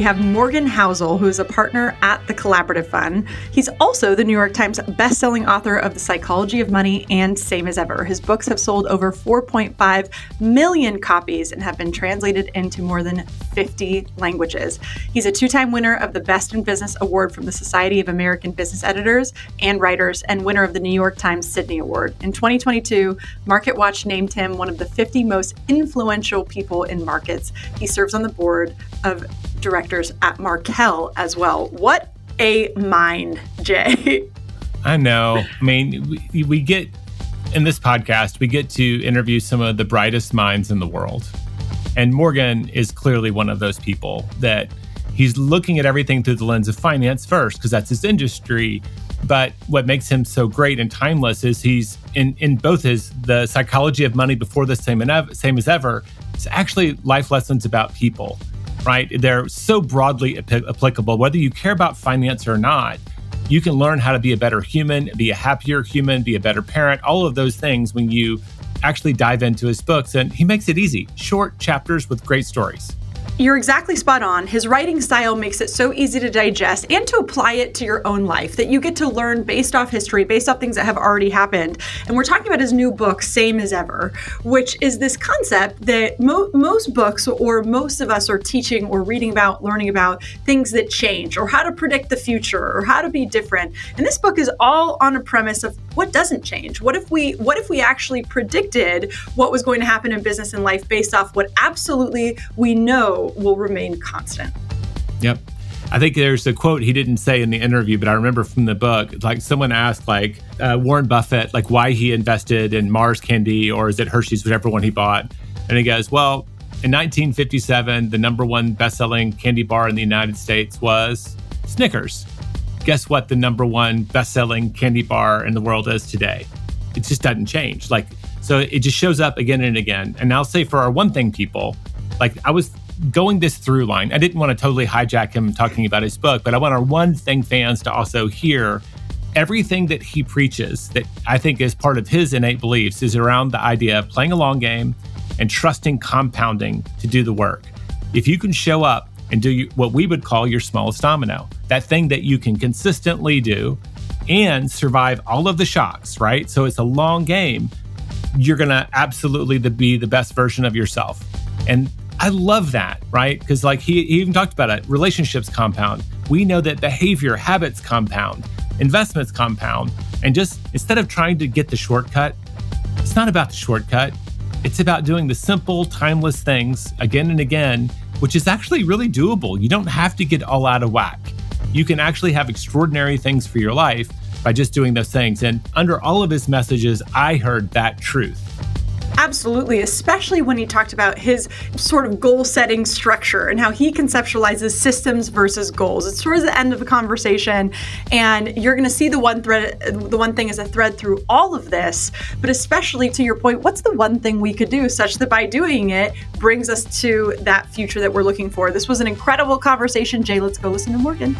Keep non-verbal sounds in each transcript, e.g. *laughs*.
we have Morgan Housel, who is a partner at the Collaborative Fund. He's also the New York Times bestselling author of The Psychology of Money and Same as Ever. His books have sold over 4.5 million copies and have been translated into more than 50 languages. He's a two time winner of the Best in Business Award from the Society of American Business Editors and Writers and winner of the New York Times Sydney Award. In 2022, MarketWatch named him one of the 50 most influential people in markets. He serves on the board of directors at Markel as well. What a mind, Jay. *laughs* I know. I mean, we, we get in this podcast, we get to interview some of the brightest minds in the world. And Morgan is clearly one of those people that he's looking at everything through the lens of finance first, because that's his industry. But what makes him so great and timeless is he's in, in both his the psychology of money before the same and ev- same as ever. It's actually life lessons about people right? They're so broadly ap- applicable. Whether you care about finance or not, you can learn how to be a better human, be a happier human, be a better parent, all of those things when you actually dive into his books. And he makes it easy short chapters with great stories. You're exactly spot on. His writing style makes it so easy to digest and to apply it to your own life that you get to learn based off history, based off things that have already happened. And we're talking about his new book, Same as Ever, which is this concept that mo- most books or most of us are teaching or reading about, learning about things that change or how to predict the future or how to be different. And this book is all on a premise of what doesn't change. What if we what if we actually predicted what was going to happen in business and life based off what absolutely we know will remain constant. Yep. I think there's a quote he didn't say in the interview, but I remember from the book. Like someone asked, like uh, Warren Buffett, like why he invested in Mars Candy or is it Hershey's, whichever one he bought, and he goes, "Well, in 1957, the number one best-selling candy bar in the United States was Snickers. Guess what? The number one best-selling candy bar in the world is today. It just doesn't change. Like so, it just shows up again and again. And I'll say for our one thing people, like I was going this through line. I didn't want to totally hijack him talking about his book, but I want our one thing fans to also hear everything that he preaches that I think is part of his innate beliefs is around the idea of playing a long game and trusting compounding to do the work. If you can show up and do what we would call your smallest domino, that thing that you can consistently do and survive all of the shocks, right? So it's a long game. You're going to absolutely be the best version of yourself. And I love that, right? Because like he, he even talked about it, relationships compound. We know that behavior, habits compound, investments compound. And just instead of trying to get the shortcut, it's not about the shortcut. It's about doing the simple, timeless things again and again, which is actually really doable. You don't have to get all out of whack. You can actually have extraordinary things for your life by just doing those things. And under all of his messages, I heard that truth. Absolutely, especially when he talked about his sort of goal setting structure and how he conceptualizes systems versus goals. It's towards the end of the conversation, and you're going to see the one thread, the one thing as a thread through all of this. But especially to your point, what's the one thing we could do such that by doing it brings us to that future that we're looking for? This was an incredible conversation. Jay, let's go listen to Morgan.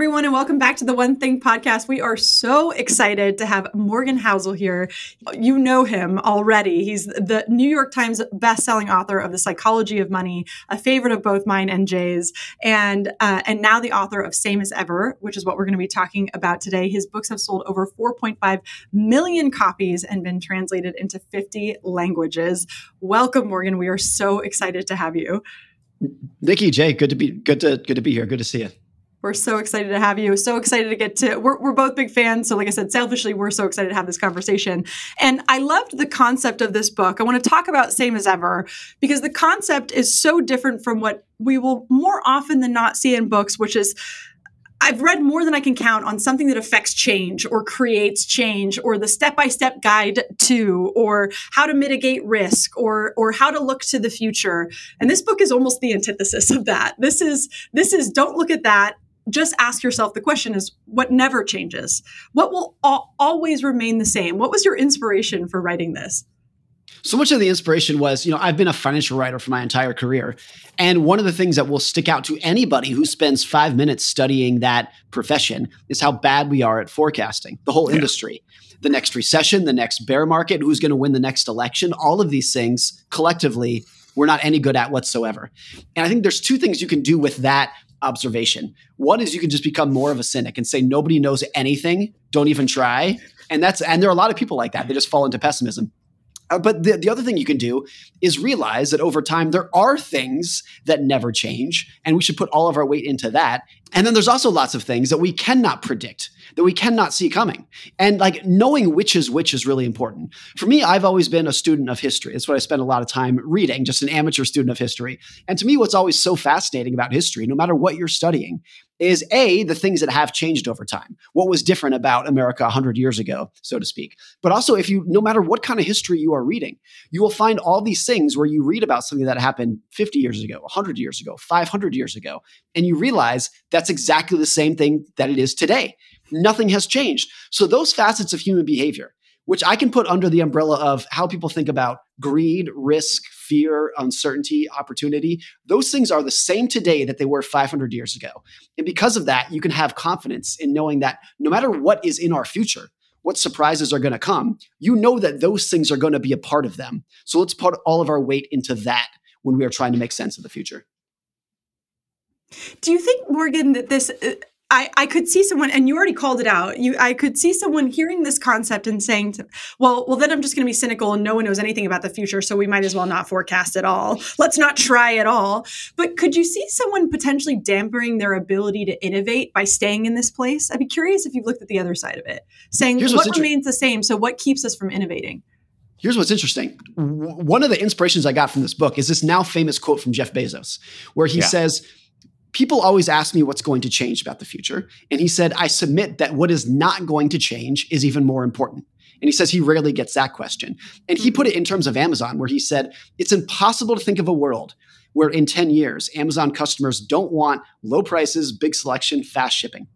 Everyone, and welcome back to the One Thing podcast. We are so excited to have Morgan Housel here. You know him already. He's the New York Times best-selling author of The Psychology of Money, a favorite of both mine and Jay's, and uh, and now the author of Same as Ever, which is what we're going to be talking about today. His books have sold over 4.5 million copies and been translated into 50 languages. Welcome, Morgan. We are so excited to have you. Nikki, Jay, good to be good to good to be here. Good to see you. We're so excited to have you. So excited to get to. We're, we're both big fans. So, like I said, selfishly, we're so excited to have this conversation. And I loved the concept of this book. I want to talk about Same as Ever because the concept is so different from what we will more often than not see in books, which is I've read more than I can count on something that affects change or creates change or the step-by-step guide to or how to mitigate risk or or how to look to the future. And this book is almost the antithesis of that. This is this is don't look at that just ask yourself the question is what never changes? What will al- always remain the same? What was your inspiration for writing this? So much of the inspiration was, you know, I've been a financial writer for my entire career. And one of the things that will stick out to anybody who spends five minutes studying that profession is how bad we are at forecasting, the whole yeah. industry. the next recession, the next bear market, who's going to win the next election. All of these things collectively we're not any good at whatsoever. And I think there's two things you can do with that observation. One is you can just become more of a cynic and say nobody knows anything, don't even try. And that's and there are a lot of people like that. They just fall into pessimism. Uh, but the, the other thing you can do is realize that over time there are things that never change, and we should put all of our weight into that. And then there's also lots of things that we cannot predict, that we cannot see coming. And like knowing which is which is really important. For me, I've always been a student of history. That's what I spend a lot of time reading, just an amateur student of history. And to me, what's always so fascinating about history, no matter what you're studying, is A, the things that have changed over time. What was different about America 100 years ago, so to speak. But also, if you, no matter what kind of history you are reading, you will find all these things where you read about something that happened 50 years ago, 100 years ago, 500 years ago, and you realize that's exactly the same thing that it is today. Nothing has changed. So, those facets of human behavior, which I can put under the umbrella of how people think about greed, risk, fear, uncertainty, opportunity. Those things are the same today that they were 500 years ago. And because of that, you can have confidence in knowing that no matter what is in our future, what surprises are going to come, you know that those things are going to be a part of them. So let's put all of our weight into that when we are trying to make sense of the future. Do you think, Morgan, that this uh, I, I could see someone, and you already called it out. You, I could see someone hearing this concept and saying, to, "Well, well, then I'm just going to be cynical, and no one knows anything about the future, so we might as well not forecast at all. Let's not try at all." But could you see someone potentially dampening their ability to innovate by staying in this place? I'd be curious if you've looked at the other side of it, saying Here's what remains the same. So, what keeps us from innovating? Here's what's interesting. One of the inspirations I got from this book is this now famous quote from Jeff Bezos, where he yeah. says people always ask me what's going to change about the future. And he said, I submit that what is not going to change is even more important. And he says he rarely gets that question. And he put it in terms of Amazon, where he said, it's impossible to think of a world where in 10 years, Amazon customers don't want low prices, big selection, fast shipping.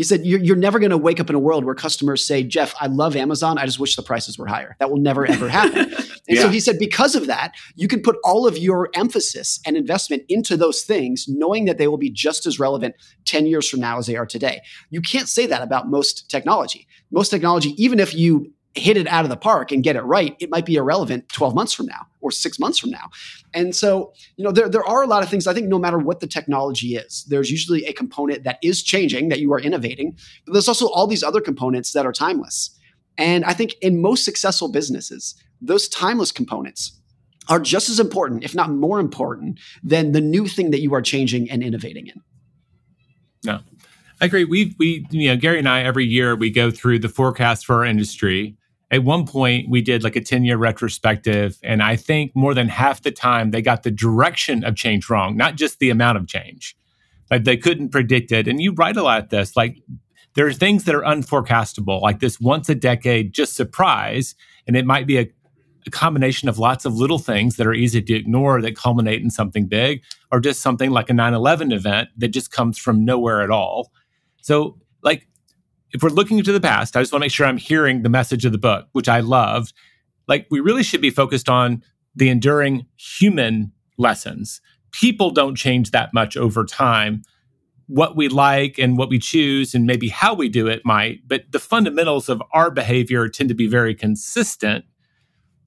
He said, You're, you're never going to wake up in a world where customers say, Jeff, I love Amazon. I just wish the prices were higher. That will never, ever happen. *laughs* and yeah. so he said, Because of that, you can put all of your emphasis and investment into those things, knowing that they will be just as relevant 10 years from now as they are today. You can't say that about most technology. Most technology, even if you hit it out of the park and get it right, it might be irrelevant 12 months from now or six months from now. And so, you know, there, there are a lot of things, I think, no matter what the technology is, there's usually a component that is changing, that you are innovating, but there's also all these other components that are timeless. And I think in most successful businesses, those timeless components are just as important, if not more important, than the new thing that you are changing and innovating in. No, I agree. We, we, you know, Gary and I, every year we go through the forecast for our industry at one point we did like a 10 year retrospective and i think more than half the time they got the direction of change wrong not just the amount of change. Like they couldn't predict it and you write a lot of this like there are things that are unforecastable like this once a decade just surprise and it might be a, a combination of lots of little things that are easy to ignore that culminate in something big or just something like a 9-11 event that just comes from nowhere at all. So like if we're looking into the past, I just want to make sure I'm hearing the message of the book, which I loved. Like, we really should be focused on the enduring human lessons. People don't change that much over time. What we like and what we choose, and maybe how we do it might, but the fundamentals of our behavior tend to be very consistent.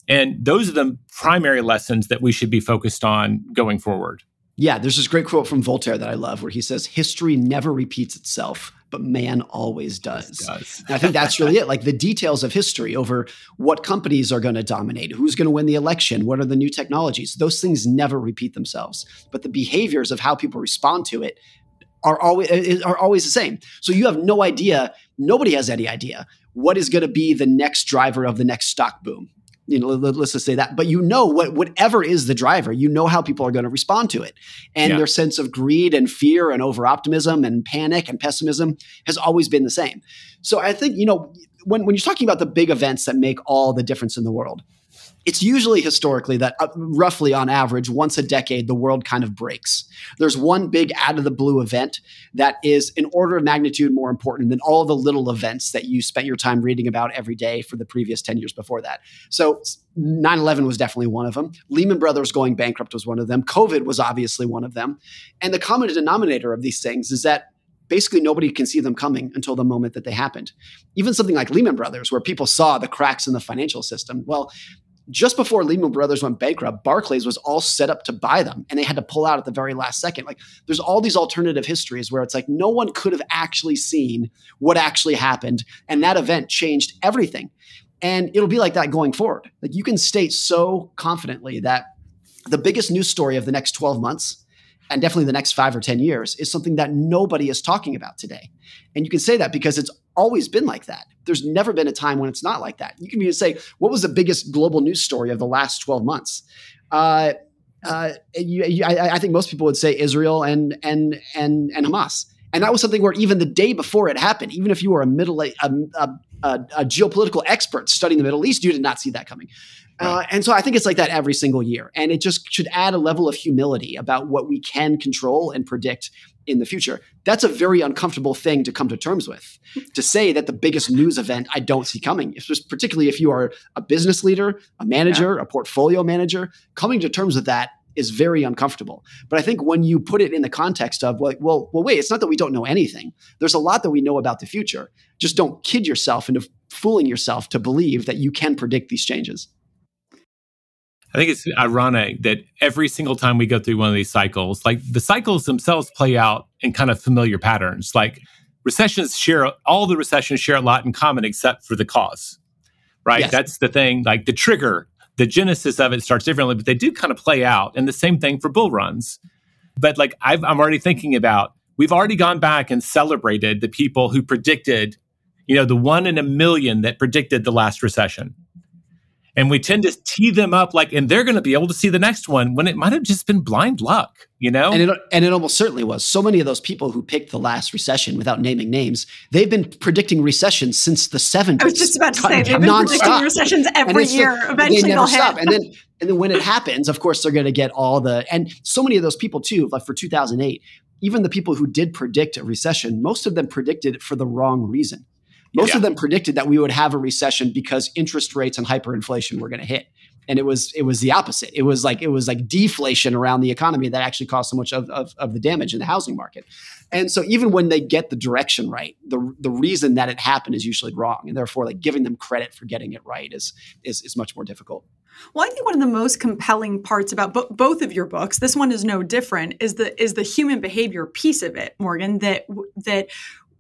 And those are the primary lessons that we should be focused on going forward. Yeah, there's this great quote from Voltaire that I love where he says, History never repeats itself but man always does. does. I think that's really it. Like the details of history over what companies are going to dominate, who's going to win the election, what are the new technologies, those things never repeat themselves. But the behaviors of how people respond to it are always are always the same. So you have no idea, nobody has any idea what is going to be the next driver of the next stock boom you know let's just say that but you know what whatever is the driver you know how people are going to respond to it and yeah. their sense of greed and fear and over optimism and panic and pessimism has always been the same so i think you know when, when you're talking about the big events that make all the difference in the world it's usually historically that uh, roughly on average once a decade the world kind of breaks there's one big out of the blue event that is an order of magnitude more important than all the little events that you spent your time reading about every day for the previous 10 years before that so 9-11 was definitely one of them lehman brothers going bankrupt was one of them covid was obviously one of them and the common denominator of these things is that basically nobody can see them coming until the moment that they happened. Even something like Lehman Brothers, where people saw the cracks in the financial system. Well, just before Lehman Brothers went bankrupt, Barclays was all set up to buy them and they had to pull out at the very last second. Like there's all these alternative histories where it's like no one could have actually seen what actually happened. And that event changed everything. And it'll be like that going forward. Like you can state so confidently that the biggest news story of the next 12 months and definitely the next five or 10 years is something that nobody is talking about today. And you can say that because it's always been like that. There's never been a time when it's not like that. You can even say, what was the biggest global news story of the last 12 months? Uh, uh, you, you, I, I, think most people would say Israel and and and and Hamas, and that was something where even the day before it happened, even if you were a middle a, a, a, a geopolitical expert studying the Middle East, you did not see that coming. Uh, and so I think it's like that every single year. And it just should add a level of humility about what we can control and predict in the future. That's a very uncomfortable thing to come to terms with. To say that the biggest news event I don't see coming, particularly if you are a business leader, a manager, yeah. a portfolio manager, coming to terms with that is very uncomfortable. But I think when you put it in the context of well, well, well, wait, it's not that we don't know anything. There's a lot that we know about the future. Just don't kid yourself into fooling yourself to believe that you can predict these changes. I think it's ironic that every single time we go through one of these cycles, like the cycles themselves play out in kind of familiar patterns. Like recessions share, all the recessions share a lot in common except for the cause, right? Yes. That's the thing. Like the trigger, the genesis of it starts differently, but they do kind of play out. And the same thing for bull runs. But like i am already thinking about, we've already gone back and celebrated the people who predicted, you know, the one in a million that predicted the last recession and we tend to tee them up like and they're going to be able to see the next one when it might have just been blind luck you know? And it, and it almost certainly was. So many of those people who picked the last recession without naming names they've been predicting recessions since the 70s i was just about to say they've been non-stop. predicting recessions every year. eventually they never stop. And then *laughs* and then when it happens of course they're going to get all the and so many of those people too like for 2008 even the people who did predict a recession most of them predicted it for the wrong reason most yeah. of them predicted that we would have a recession because interest rates and hyperinflation were going to hit. And it was it was the opposite. It was like it was like deflation around the economy that actually caused so much of, of, of the damage in the housing market. And so even when they get the direction right, the the reason that it happened is usually wrong. And therefore, like giving them credit for getting it right is is, is much more difficult. Well, I think one of the most compelling parts about bo- both of your books, this one is no different, is the is the human behavior piece of it, Morgan. That that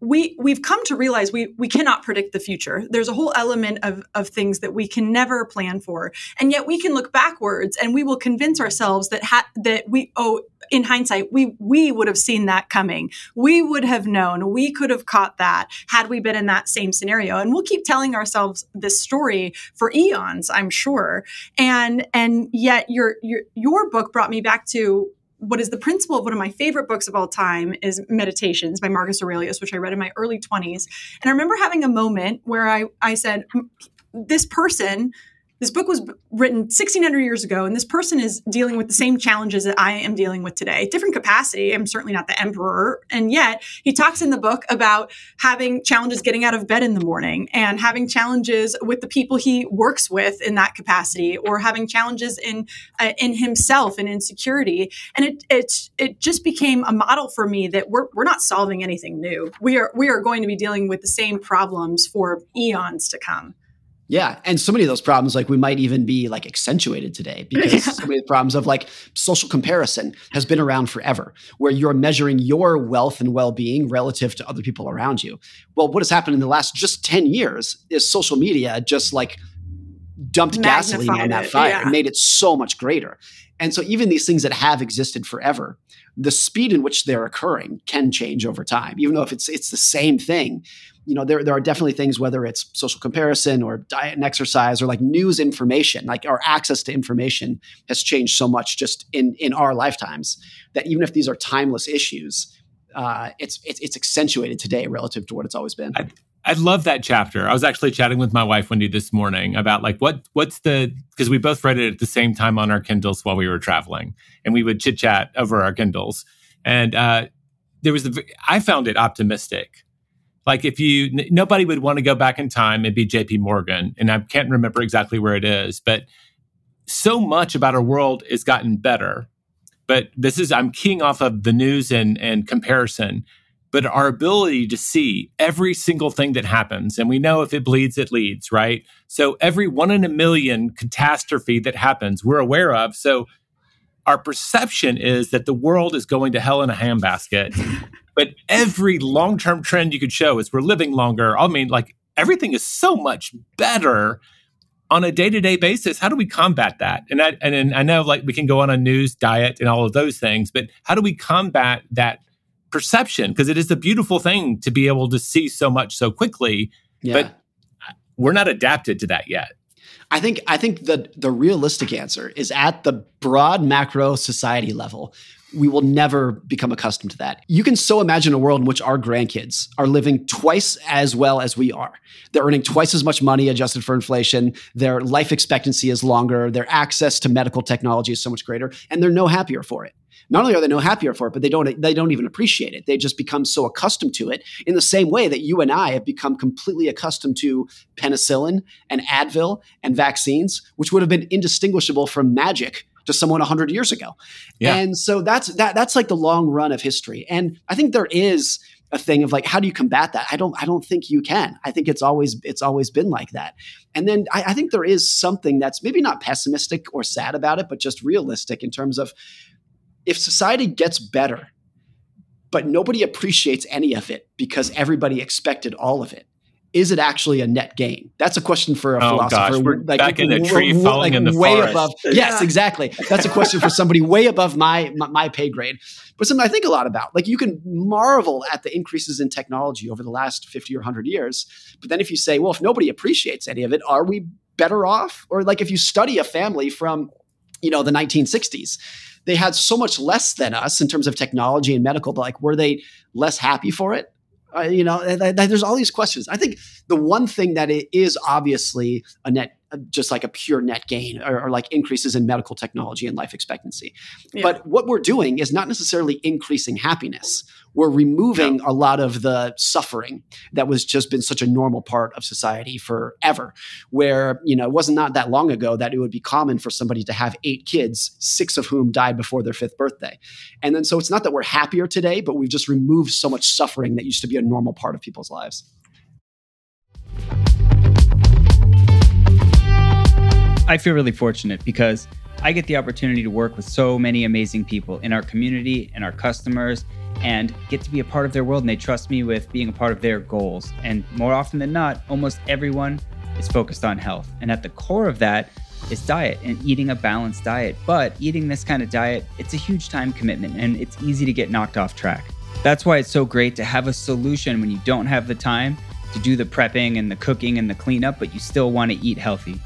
we we've come to realize we we cannot predict the future. There's a whole element of of things that we can never plan for, and yet we can look backwards and we will convince ourselves that ha- that we oh in hindsight we we would have seen that coming. We would have known. We could have caught that had we been in that same scenario. And we'll keep telling ourselves this story for eons, I'm sure. And and yet your your your book brought me back to what is the principle of one of my favorite books of all time is Meditations by Marcus Aurelius, which I read in my early 20s. And I remember having a moment where I, I said, hmm, this person this book was written 1600 years ago, and this person is dealing with the same challenges that I am dealing with today. Different capacity. I'm certainly not the emperor. And yet, he talks in the book about having challenges getting out of bed in the morning and having challenges with the people he works with in that capacity, or having challenges in uh, in himself and insecurity. And it, it, it just became a model for me that we're, we're not solving anything new. We are, we are going to be dealing with the same problems for eons to come. Yeah, and so many of those problems, like we might even be like accentuated today *laughs* because yeah. so many problems of like social comparison has been around forever, where you're measuring your wealth and well-being relative to other people around you. Well, what has happened in the last just ten years is social media just like dumped Magnified gasoline on that fire yeah. and made it so much greater. And so even these things that have existed forever, the speed in which they're occurring can change over time, even though if it's it's the same thing you know, there, there are definitely things, whether it's social comparison or diet and exercise or like news information, like our access to information has changed so much just in, in our lifetimes that even if these are timeless issues, uh, it's, it's, it's accentuated today relative to what it's always been. I, I love that chapter. I was actually chatting with my wife Wendy this morning about like what what's the because we both read it at the same time on our Kindles while we were traveling, and we would chit chat over our Kindles. And uh, there was the I found it optimistic like if you n- nobody would want to go back in time and be JP Morgan and I can't remember exactly where it is but so much about our world has gotten better but this is I'm keying off of the news and and comparison but our ability to see every single thing that happens, and we know if it bleeds, it leads, right? So every one in a million catastrophe that happens, we're aware of. So our perception is that the world is going to hell in a handbasket. *laughs* but every long term trend you could show is we're living longer. I mean, like everything is so much better on a day to day basis. How do we combat that? And I, and I know like we can go on a news diet and all of those things, but how do we combat that perception because it is a beautiful thing to be able to see so much so quickly yeah. but uh, we're not adapted to that yet I think I think the the realistic answer is at the broad macro society level. We will never become accustomed to that. You can so imagine a world in which our grandkids are living twice as well as we are. They're earning twice as much money adjusted for inflation. Their life expectancy is longer. Their access to medical technology is so much greater, and they're no happier for it not only are they no happier for it, but they don't they don't even appreciate it. They just become so accustomed to it in the same way that you and I have become completely accustomed to penicillin and Advil and vaccines, which would have been indistinguishable from magic to someone 100 years ago. Yeah. And so that's that that's like the long run of history. And I think there is a thing of like how do you combat that i don't i don't think you can i think it's always it's always been like that and then I, I, think there is something that's maybe not pessimistic or sad about it but just realistic in terms of if society gets better, but nobody appreciates any of it because everybody expected all of it, is it actually a net gain? That's a question for a oh, philosopher. Gosh, we're like, back in a tree falling like in the way forest. above. *laughs* Yes, exactly. That's a question for somebody way above my, my, my pay grade, but something I think a lot about. Like you can marvel at the increases in technology over the last fifty or hundred years, but then if you say, well, if nobody appreciates any of it, are we better off? Or like if you study a family from, you know, the 1960s they had so much less than us in terms of technology and medical, but like, were they less happy for it? Uh, you know, th- th- there's all these questions. I think the one thing that it is obviously a net just like a pure net gain or, or, like increases in medical technology and life expectancy. Yeah. But what we're doing is not necessarily increasing happiness. We're removing a lot of the suffering that was just been such a normal part of society forever. Where, you know, it wasn't not that long ago that it would be common for somebody to have eight kids, six of whom died before their fifth birthday. And then so it's not that we're happier today, but we've just removed so much suffering that used to be a normal part of people's lives. I feel really fortunate because I get the opportunity to work with so many amazing people in our community and our customers and get to be a part of their world and they trust me with being a part of their goals. And more often than not, almost everyone is focused on health. And at the core of that is diet and eating a balanced diet. But eating this kind of diet, it's a huge time commitment and it's easy to get knocked off track. That's why it's so great to have a solution when you don't have the time to do the prepping and the cooking and the cleanup, but you still want to eat healthy.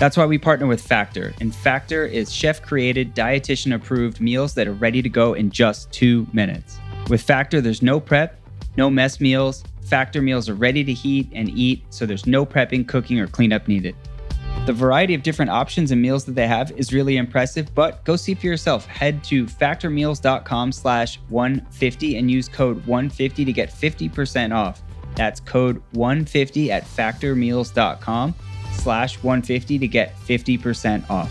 That's why we partner with Factor. And Factor is chef created, dietitian approved meals that are ready to go in just two minutes. With Factor, there's no prep, no mess meals. Factor meals are ready to heat and eat, so there's no prepping, cooking, or cleanup needed. The variety of different options and meals that they have is really impressive, but go see for yourself. Head to factormeals.com slash 150 and use code 150 to get 50% off. That's code 150 at factormeals.com slash 150 to get 50% off.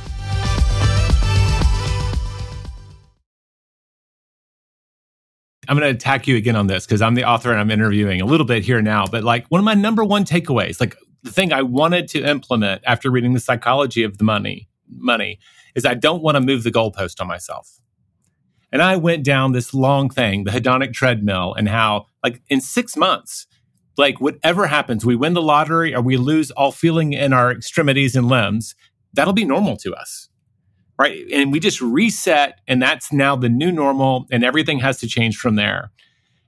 I'm going to attack you again on this because I'm the author and I'm interviewing a little bit here now. But like one of my number one takeaways, like the thing I wanted to implement after reading the psychology of the money, money is I don't want to move the goalpost on myself. And I went down this long thing, the hedonic treadmill, and how like in six months, like whatever happens, we win the lottery or we lose all feeling in our extremities and limbs, that'll be normal to us. Right. And we just reset, and that's now the new normal, and everything has to change from there.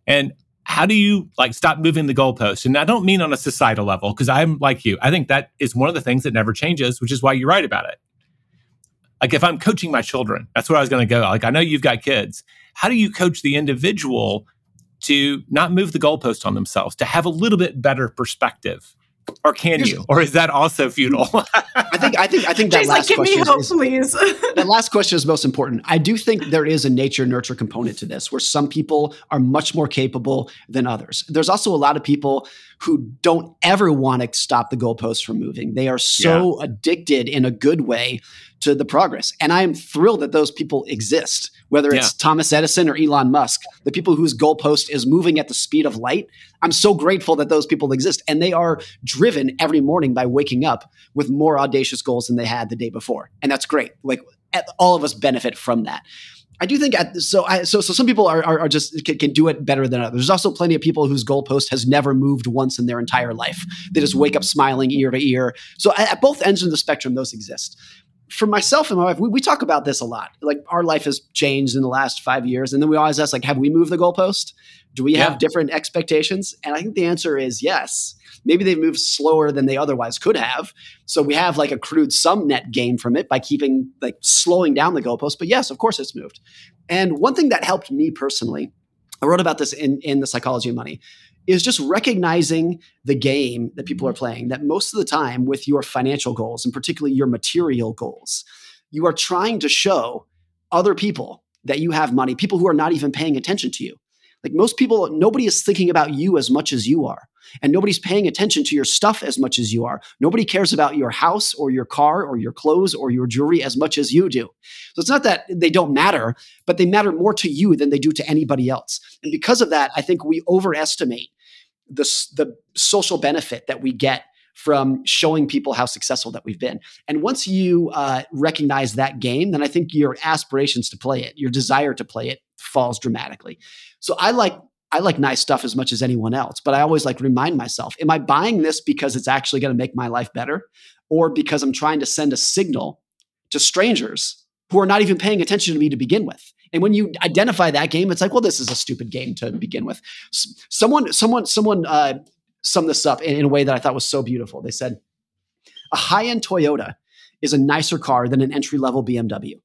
And how do you like stop moving the goalpost? And I don't mean on a societal level, because I'm like you. I think that is one of the things that never changes, which is why you write about it. Like if I'm coaching my children, that's where I was going to go. Like I know you've got kids. How do you coach the individual to not move the goalpost on themselves, to have a little bit better perspective? Or can Here's, you? Or is that also futile? *laughs* I think I think I think that She's last like, question me hope, is, please. *laughs* that last question is most important. I do think there is a nature nurture component to this where some people are much more capable than others. There's also a lot of people who don't ever want to stop the goalposts from moving. They are so yeah. addicted in a good way to the progress. And I am thrilled that those people exist, whether it's yeah. Thomas Edison or Elon Musk, the people whose goalpost is moving at the speed of light. I'm so grateful that those people exist. And they are driven every morning by waking up with more audacious goals than they had the day before. And that's great. Like all of us benefit from that. I do think at, so. I, so so some people are, are, are just can, can, do it better than others. There's also plenty of people whose goalpost has never moved once in their entire life. They just wake up smiling ear to ear. So at, at both ends of the spectrum, those exist for myself and my wife, we, we, talk about this a lot. Like our life has changed in the last five years. And then we always ask, like, have we moved the goalpost? Do we yeah. have different expectations? And I think the answer is yes. Maybe they've moved slower than they otherwise could have. So we have like accrued some net gain from it by keeping like slowing down the goalpost. But yes, of course it's moved. And one thing that helped me personally, I wrote about this in, in the psychology of money is just recognizing the game that people are playing, that most of the time with your financial goals, and particularly your material goals, you are trying to show other people that you have money, people who are not even paying attention to you. Like most people, nobody is thinking about you as much as you are. And nobody's paying attention to your stuff as much as you are. Nobody cares about your house or your car or your clothes or your jewelry as much as you do. So it's not that they don't matter, but they matter more to you than they do to anybody else. And because of that, I think we overestimate the, the social benefit that we get from showing people how successful that we've been. And once you uh, recognize that game, then I think your aspirations to play it, your desire to play it, falls dramatically. So I like I like nice stuff as much as anyone else, but I always like remind myself, am I buying this because it's actually going to make my life better or because I'm trying to send a signal to strangers who are not even paying attention to me to begin with? And when you identify that game, it's like, well, this is a stupid game to begin with. Someone, someone, someone uh, summed this up in, in a way that I thought was so beautiful. They said, a high-end Toyota is a nicer car than an entry-level BMW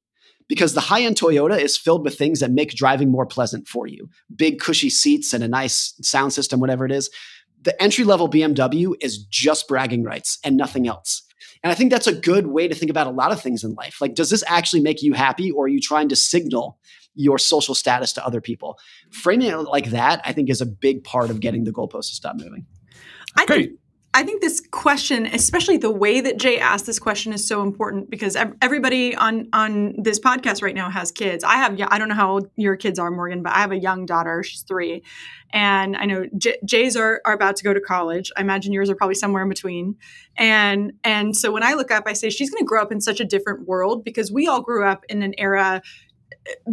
because the high end Toyota is filled with things that make driving more pleasant for you big, cushy seats and a nice sound system, whatever it is. The entry level BMW is just bragging rights and nothing else. And I think that's a good way to think about a lot of things in life. Like, does this actually make you happy, or are you trying to signal your social status to other people? Framing it like that, I think, is a big part of getting the goalpost to stop moving. I Great. think I think this question, especially the way that Jay asked this question, is so important because everybody on on this podcast right now has kids. I have, I don't know how old your kids are, Morgan, but I have a young daughter. She's three, and I know J- Jay's are, are about to go to college. I imagine yours are probably somewhere in between. And and so when I look up, I say she's going to grow up in such a different world because we all grew up in an era uh,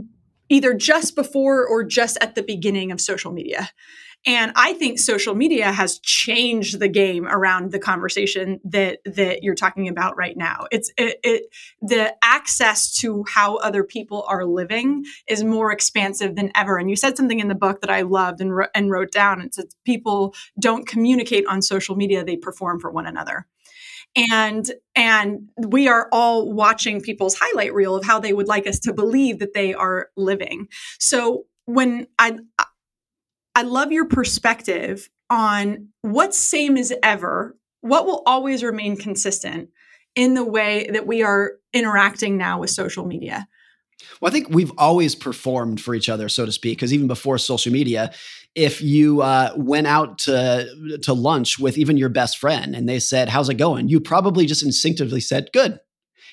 either just before or just at the beginning of social media. And I think social media has changed the game around the conversation that that you're talking about right now. It's it, it the access to how other people are living is more expansive than ever. And you said something in the book that I loved and, and wrote down. It says people don't communicate on social media; they perform for one another and and we are all watching people's highlight reel of how they would like us to believe that they are living so when i I love your perspective on what's same as ever, what will always remain consistent in the way that we are interacting now with social media. Well, I think we've always performed for each other, so to speak, because even before social media, if you uh, went out to to lunch with even your best friend and they said, "How's it going?" you probably just instinctively said, "Good."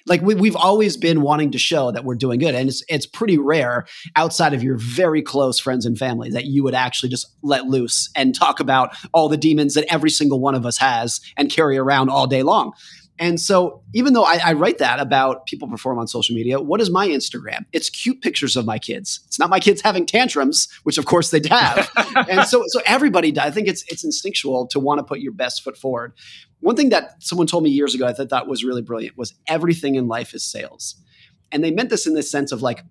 Like we, we've always been wanting to show that we're doing good and it's, it's pretty rare outside of your very close friends and family that you would actually just let loose and talk about all the demons that every single one of us has and carry around all day long and so, even though I, I, write that about people perform on social media, what is my Instagram? It's cute pictures of my kids. It's not my kids having tantrums, which of course they have. *laughs* and so, so everybody, I think it's it's instinctual to want to put your best foot forward. One thing that someone told me years ago, I thought that was really brilliant, was everything in life is sales, and they meant this in the sense of like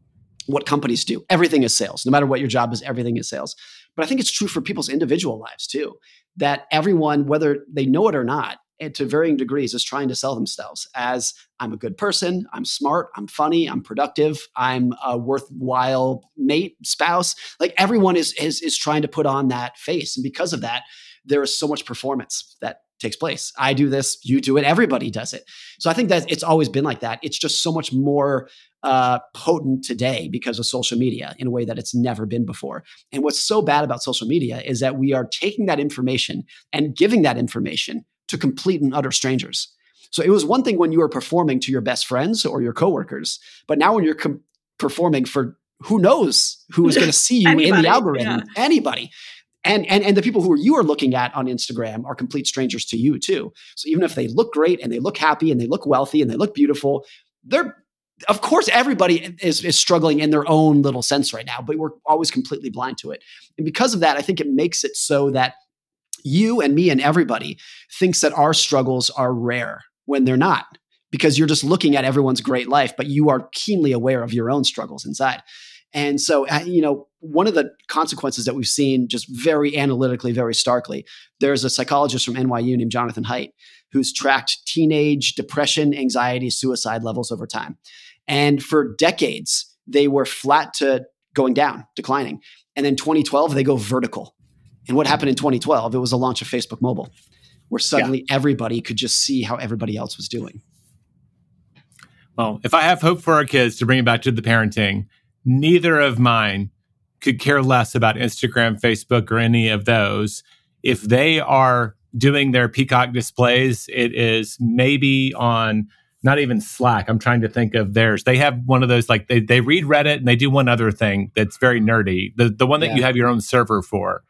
what companies do. Everything is sales. No matter what your job is, everything is sales. But I think it's true for people's individual lives too. That everyone, whether they know it or not, to varying degrees is trying to sell themselves as I'm a good person, I'm smart, I'm funny, I'm productive, I'm a worthwhile mate, spouse. Like everyone is is is trying to put on that face, and because of that, there is so much performance that takes place. I do this, you do it, everybody does it. So I think that it's always been like that. It's just so much more uh, potent today because of social media in a way that it's never been before. And what's so bad about social media is that we are taking that information and giving that information to complete and utter strangers. So it was one thing when you were performing to your best friends or your coworkers, but now when you're com- performing for who knows who is going to see *laughs* you in the algorithm, yeah. anybody. And, and and the people who you are looking at on Instagram are complete strangers to you too. So even if they look great and they look happy and they look wealthy and they look beautiful, they're of course everybody is, is struggling in their own little sense right now, but we're always completely blind to it. And because of that, I think it makes it so that you and me and everybody thinks that our struggles are rare when they're not because you're just looking at everyone's great life, but you are keenly aware of your own struggles inside. And so, uh, you know, one of the consequences that we've seen just very analytically, very starkly, there's a psychologist from NYU named Jonathan Haidt who's tracked teenage depression, anxiety, suicide levels over time. And for decades, they were flat to going down, declining. And then 2012, they go vertical. And what happened in 2012? It was the launch of Facebook Mobile, where suddenly yeah. everybody could just see how everybody else was doing. Well, if I have hope for our kids to bring it back to the parenting, neither of mine could care less about Instagram, Facebook, or any of those. If they are doing their peacock displays, it is maybe on not even Slack. I'm trying to think of theirs. They have one of those like they, they read Reddit and they do one other thing that's very nerdy. The the one that yeah. you have your own server for.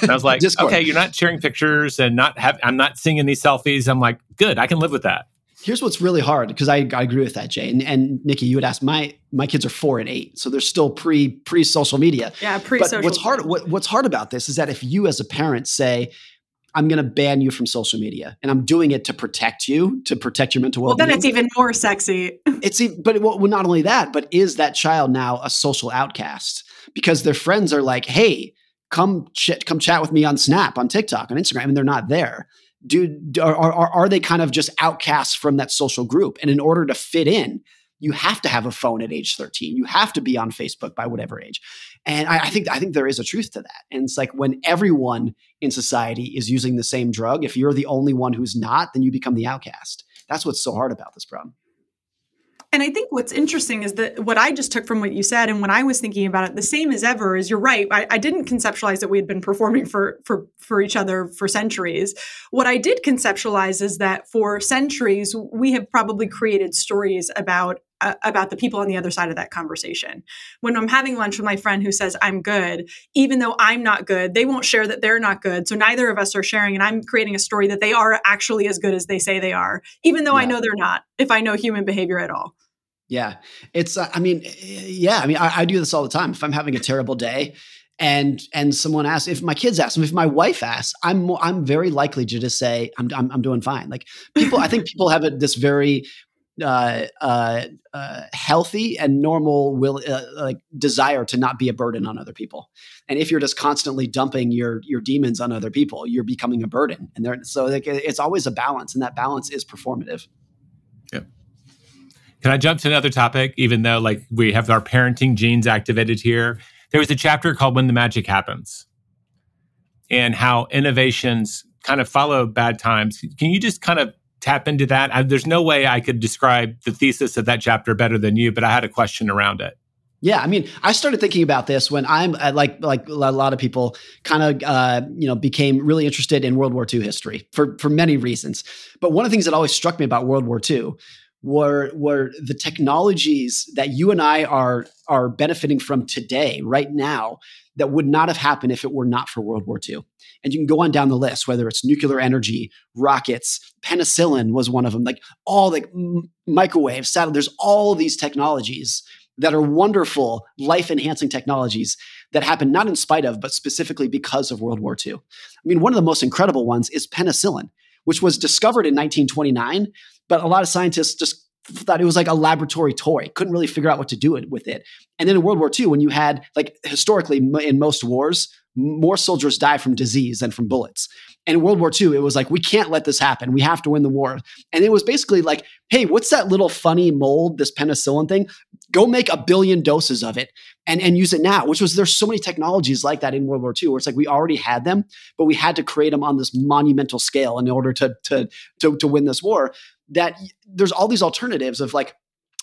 And I was *laughs* like, okay, you're not sharing pictures and not have I'm not seeing any selfies. I'm like, good, I can live with that. Here's what's really hard because I, I agree with that, Jay. And, and Nikki, you would ask my my kids are four and eight, so they're still pre pre social media. Yeah, pre social. What's hard what, what's hard about this is that if you as a parent say, I'm going to ban you from social media, and I'm doing it to protect you, to protect your mental well. Well, then it's even more sexy. *laughs* it's but well, not only that, but is that child now a social outcast because their friends are like, "Hey, come ch- come chat with me on Snap, on TikTok, on Instagram," and they're not there do are, are, are they kind of just outcasts from that social group? And in order to fit in you have to have a phone at age 13 you have to be on facebook by whatever age. And I, I, think i think there is a truth to that. And it's like when everyone in society is using the same drug if you're the only one who's not then you become the outcast. That's what's so hard about this problem and I think what's interesting is that what I just took from what you said, and when I was thinking about it, the same as ever is you're right. I, I, didn't conceptualize that we had been performing for for for each other for centuries. What I did conceptualize is that for centuries we have probably created stories about uh, about the people on the other side of that conversation. When I'm having lunch with my friend who says I'm good, even though I'm not good, they won't share that they're not good. So neither of us are sharing, and I'm creating a story that they are actually as good as they say they are, even though yeah. I know they're not. If I know human behavior at all. Yeah, it's. Uh, I mean, yeah. I mean, I, I do this all the time. If I'm having a terrible day, and and someone asks if my kids ask them if my wife asks i'm more, i'm very likely to just say i'm i'm, I'm doing fine like people i think people have a, this very uh, uh, uh, healthy and normal will uh, like desire to not be a burden on other people. And if you're just constantly dumping your your demons on other people, you're becoming a burden. And so like, it's always a balance, and that balance is performative. Yeah. Can I jump to another topic? Even though like we have our parenting genes activated here, there was a chapter called "When the Magic Happens," and how innovations kind of follow bad times. Can you just kind of tap into that? I, there's no way I could describe the thesis of that chapter better than you, but I had a question around it. Yeah, I mean, I started thinking about this when I'm uh, like like a lot of people kind of uh, you know became really interested in World War II history for for many reasons. But one of the things that always struck me about World War II were were the technologies that you and I are are benefiting from today, right now, that would not have happened if it were not for World War II. And you can go on down the list, whether it's nuclear energy, rockets, penicillin was one of them, like all the microwaves, satellite, there's all these technologies that are wonderful, life enhancing technologies that happened not in spite of, but specifically because of World War II. I mean, one of the most incredible ones is penicillin, which was discovered in 1929, but a lot of scientists just thought it was like a laboratory toy couldn't really figure out what to do it, with it and then in world war ii when you had like historically in most wars more soldiers die from disease than from bullets. And in World War II, it was like, we can't let this happen. We have to win the war. And it was basically like, hey, what's that little funny mold, this penicillin thing? Go make a billion doses of it and, and use it now, which was there's so many technologies like that in World War II where it's like we already had them, but we had to create them on this monumental scale in order to, to, to, to win this war. That there's all these alternatives of like,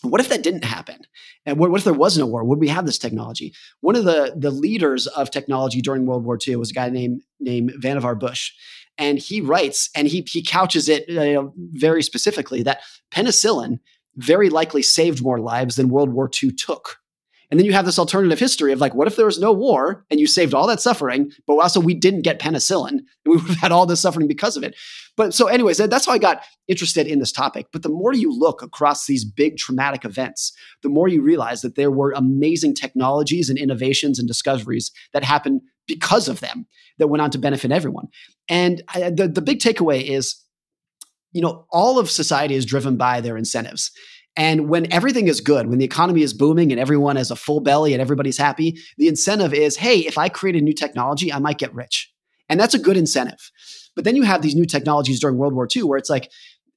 what if that didn't happen? And what, what, if there was no war? Would we have this technology? One of the, the leaders of technology during World War II was a guy named, named Vannevar Bush. And he writes, and he, he couches it uh, very specifically that penicillin very likely saved more lives than World War II took. And then you have this alternative history of like, what if there was no war and you saved all that suffering, but also we didn't get penicillin and we *laughs* would have had all this suffering because of it. But so, anyways, that's how I got interested in this topic. But the more you look across these big traumatic events, the more you realize that there were amazing technologies and innovations and discoveries that happened because of them that went on to benefit everyone. And I, the, the big takeaway is, you know, all of society is driven by their incentives. And when everything is good, when the economy is booming and everyone has a full belly and everybody's happy, the incentive is hey, if I create a new technology, I might get rich. And that's a good incentive. But then you have these new technologies during World War II where it's like,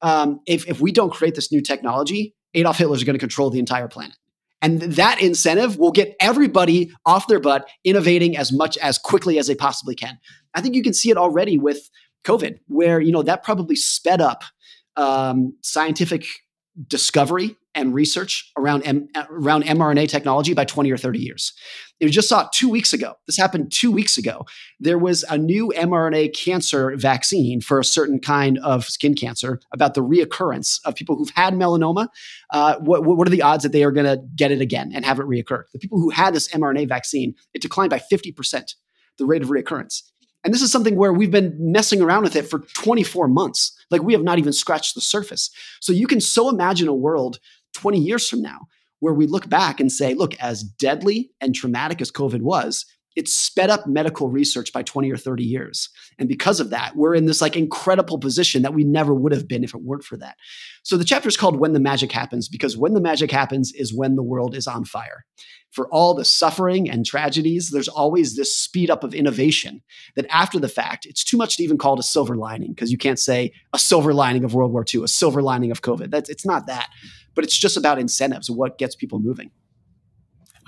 um, if, if we don't create this new technology, Adolf Hitler is going to control the entire planet. And that incentive will get everybody off their butt innovating as much as quickly as they possibly can. I think you can see it already with COVID, where you know that probably sped up um, scientific discovery and research around M- around mRNA technology by 20 or 30 years. You just saw two weeks ago. This happened two weeks ago. There was a new mRNA cancer vaccine for a certain kind of skin cancer about the reoccurrence of people who've had melanoma. Uh, what, what are the odds that they are going to get it again and have it reoccur? The people who had this mRNA vaccine, it declined by 50%, the rate of reoccurrence. And this is something where we've been messing around with it for 24 months. Like we have not even scratched the surface. So you can so imagine a world 20 years from now where we look back and say, look, as deadly and traumatic as COVID was, it sped up medical research by 20 or 30 years. And because of that, we're in this like incredible position that we never would have been if it weren't for that. So the chapter is called When the Magic Happens because when the magic happens is when the world is on fire. For all the suffering and tragedies, there's always this speed up of innovation that after the fact, it's too much to even call it a silver lining because you can't say a silver lining of World War II, a silver lining of COVID. That's it's not that, but it's just about incentives, what gets people moving.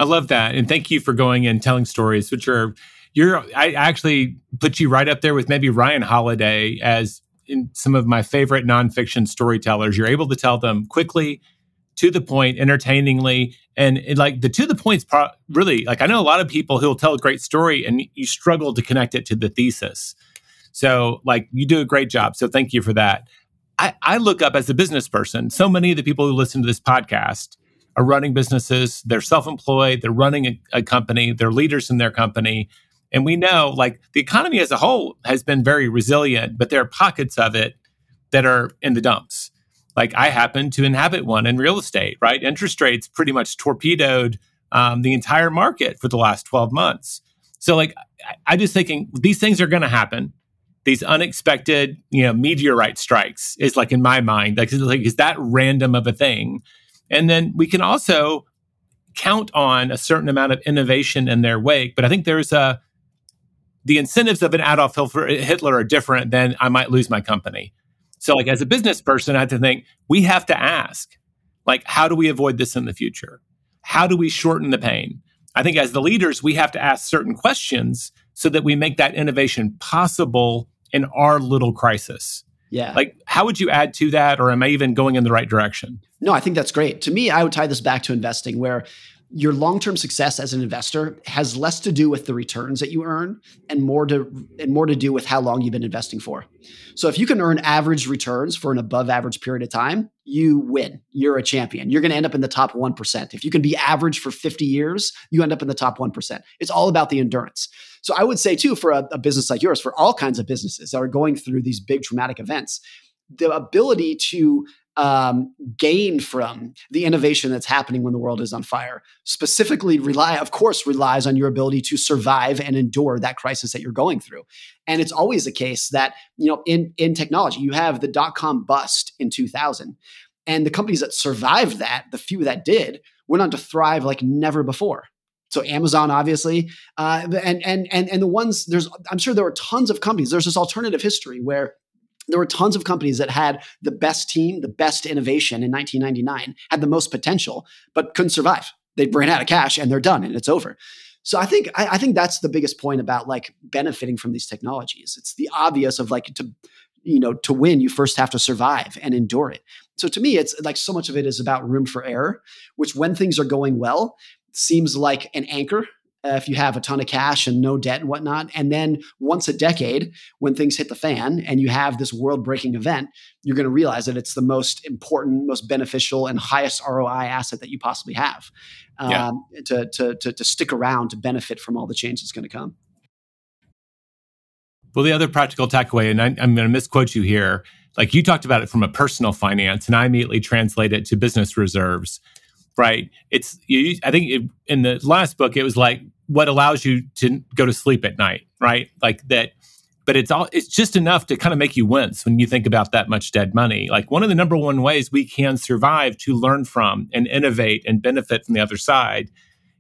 I love that. And thank you for going and telling stories, which are, you're, I actually put you right up there with maybe Ryan Holiday as in some of my favorite nonfiction storytellers. You're able to tell them quickly, to the point, entertainingly, and like the to the points. Pro- really, like I know a lot of people who will tell a great story and you struggle to connect it to the thesis. So, like you do a great job. So, thank you for that. I, I look up as a business person. So many of the people who listen to this podcast are running businesses, they're self employed, they're running a, a, company, they're leaders in their company. And we know like the economy as a whole has been very resilient, but there are pockets of it that are in the dumps. Like I happen to inhabit one in real estate, right? Interest rates pretty much torpedoed um, the entire market for the last 12 months. So, like, I, I just thinking these things are going to happen. These unexpected, you know, meteorite strikes is like in my mind, like, like is that random of a thing? And then we can also count on a certain amount of innovation in their wake. But I think there's a, the incentives of an Adolf Hitler are different than I might lose my company. So, like, as a business person, I have to think we have to ask, like, how do we avoid this in the future? How do we shorten the pain? I think as the leaders, we have to ask certain questions so that we make that innovation possible in our little crisis. Yeah. Like, how would you add to that? Or am I even going in the right direction? No, I think that's great. To me, I would tie this back to investing where your long-term success as an investor has less to do with the returns that you earn and more to and more to do with how long you've been investing for. So if you can earn average returns for an above average period of time, you win. You're a champion. You're going to end up in the top 1%. If you can be average for 50 years, you end up in the top 1%. It's all about the endurance. So I would say too for a, a business like yours, for all kinds of businesses that are going through these big traumatic events, the ability to um, gain from the innovation that's happening when the world is on fire. Specifically, rely, of course, relies on your ability to survive and endure that crisis that you're going through. And it's always the case that you know in in technology, you have the dot com bust in 2000, and the companies that survived that, the few that did, went on to thrive like never before. So Amazon, obviously, uh, and and and and the ones there's I'm sure there were tons of companies. There's this alternative history where there were tons of companies that had the best team, the best innovation in 1999, had the most potential, but couldn't survive. They ran out of cash and they're done and it's over. So I think I, I think that's the biggest point about like benefiting from these technologies. It's the obvious of like to you know to win you first have to survive and endure it so to me it's like so much of it is about room for error which when things are going well seems like an anchor uh, if you have a ton of cash and no debt and whatnot. And then once a decade, when things hit the fan and you have this world breaking event, you're going to realize that it's the most important, most beneficial, and highest ROI asset that you possibly have um, yeah. to, to, to, to stick around to benefit from all the change that's going to come. Well, the other practical takeaway, and I, I'm going to misquote you here, like you talked about it from a personal finance, and I immediately translate it to business reserves right? It's you, I think it, in the last book it was like what allows you to go to sleep at night, right? Like that. But it's all it's just enough to kind of make you wince when you think about that much dead money. Like one of the number one ways we can survive to learn from and innovate and benefit from the other side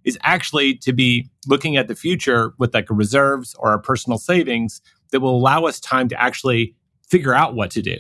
is actually to be looking at the future with like reserves or our personal savings that will allow us time to actually figure out what to do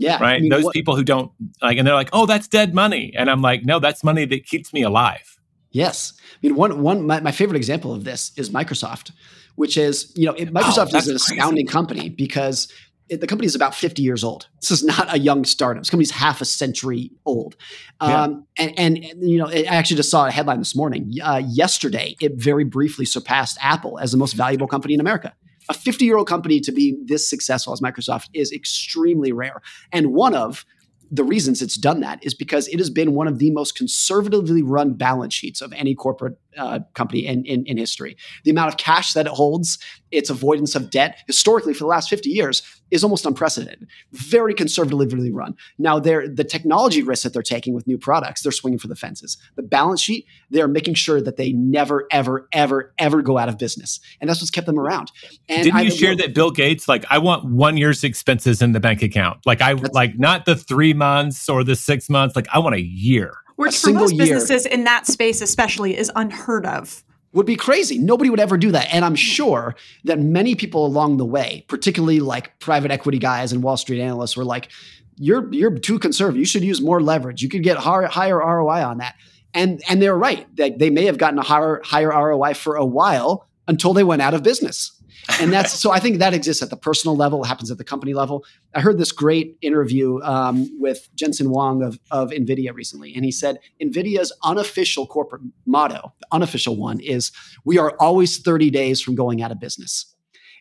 yeah. Right. I mean, Those what, people who don't like, and they're like, oh, that's dead money. And I'm like, no, that's money that keeps me alive. Yes. I mean, one, one, my, my favorite example of this is Microsoft, which is, you know, it, Microsoft oh, is an astounding crazy. company because it, the company is about 50 years old. This is not a young startup. This company is half a century old. Um, yeah. and, and, you know, I actually just saw a headline this morning. Uh, yesterday, it very briefly surpassed Apple as the most valuable company in America a 50 year old company to be this successful as Microsoft is extremely rare. And one of the reasons it's done that is because it has been one of the most conservatively run balance sheets of any corporate uh, company in, in, in history. The amount of cash that it holds, its avoidance of debt, historically for the last 50 years, is almost unprecedented. Very conservatively run. Now, they're, the technology risks that they're taking with new products, they're swinging for the fences. The balance sheet, they're making sure that they never, ever, ever, ever go out of business. And that's what's kept them around. And Didn't I, you share that Bill Gates, like, I want one year's expenses in the bank account? Like, I like not the three months or the six months, like, I want a year. Which for most businesses in that space, especially, is unheard of would be crazy. Nobody would ever do that. And I'm hmm. sure that many people along the way, particularly like private equity guys and Wall Street analysts, were like, you're you're too conservative. You should use more leverage. You could get higher, higher ROI on that. And and they're right. They, they may have gotten a higher higher ROI for a while until they went out of business and that's so I think that exists at the personal level, happens at the company level. I heard this great interview um, with Jensen Huang of, of NVIDIA recently, and he said NVIDIA's unofficial corporate motto, the unofficial one, is we are always 30 days from going out of business.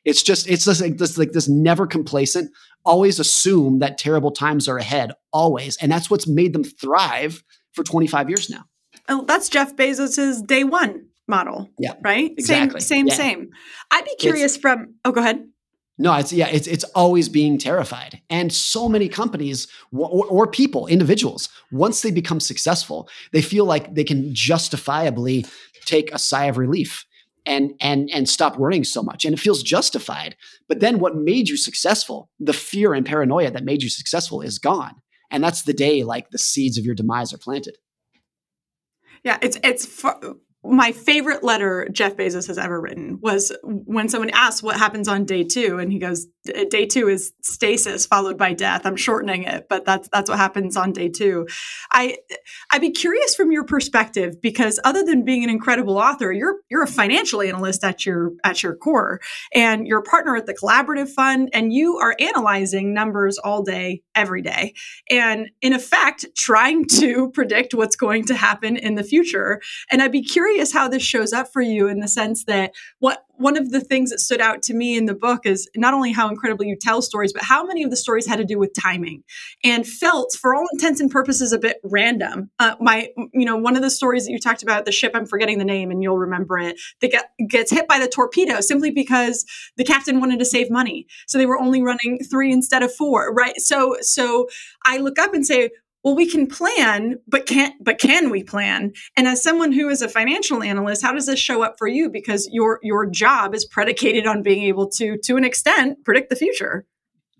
It's just, it's just like this, like this never complacent, always assume that terrible times are ahead, always. And that's what's made them thrive for 25 years now. Oh, that's Jeff Bezos's day one model. Yeah. Right? Exactly. Same, same, yeah. same. I'd be curious it's, from oh go ahead. No, it's yeah, it's it's always being terrified. And so many companies or, or, people, individuals, once they become successful, they feel like they can justifiably take a sigh of relief and and and stop worrying so much and it feels justified but then what made you successful the fear and paranoia that made you successful is gone and that's the day like the seeds of your demise are planted yeah it's it's my favorite letter Jeff Bezos has ever written was when someone asked what happens on day two, and he goes, "Day two is stasis followed by death." I'm shortening it, but that's that's what happens on day two. I I'd be curious from your perspective because other than being an incredible author, you're you're a financial analyst at your at your core, and you're a partner at the Collaborative Fund, and you are analyzing numbers all day, every day, and in effect trying to *laughs* predict what's going to happen in the future. And I'd be curious curious how this shows up for you in the sense that what one of the things that stood out to me in the book is not only how incredibly you tell stories, but how many of the stories had to do with timing and felt, for all intents and purposes, a bit random. Uh, my, you know, one of the stories that you talked about, the ship, I'm forgetting the name, and you'll remember it, that get, gets hit by the torpedo simply because the captain wanted to save money, so they were only running three instead of four, right? So, so I look up and say, well we can plan but can't but can we plan? And as someone who is a financial analyst how does this show up for you? Because your your job is predicated on being able to to an extent predict the future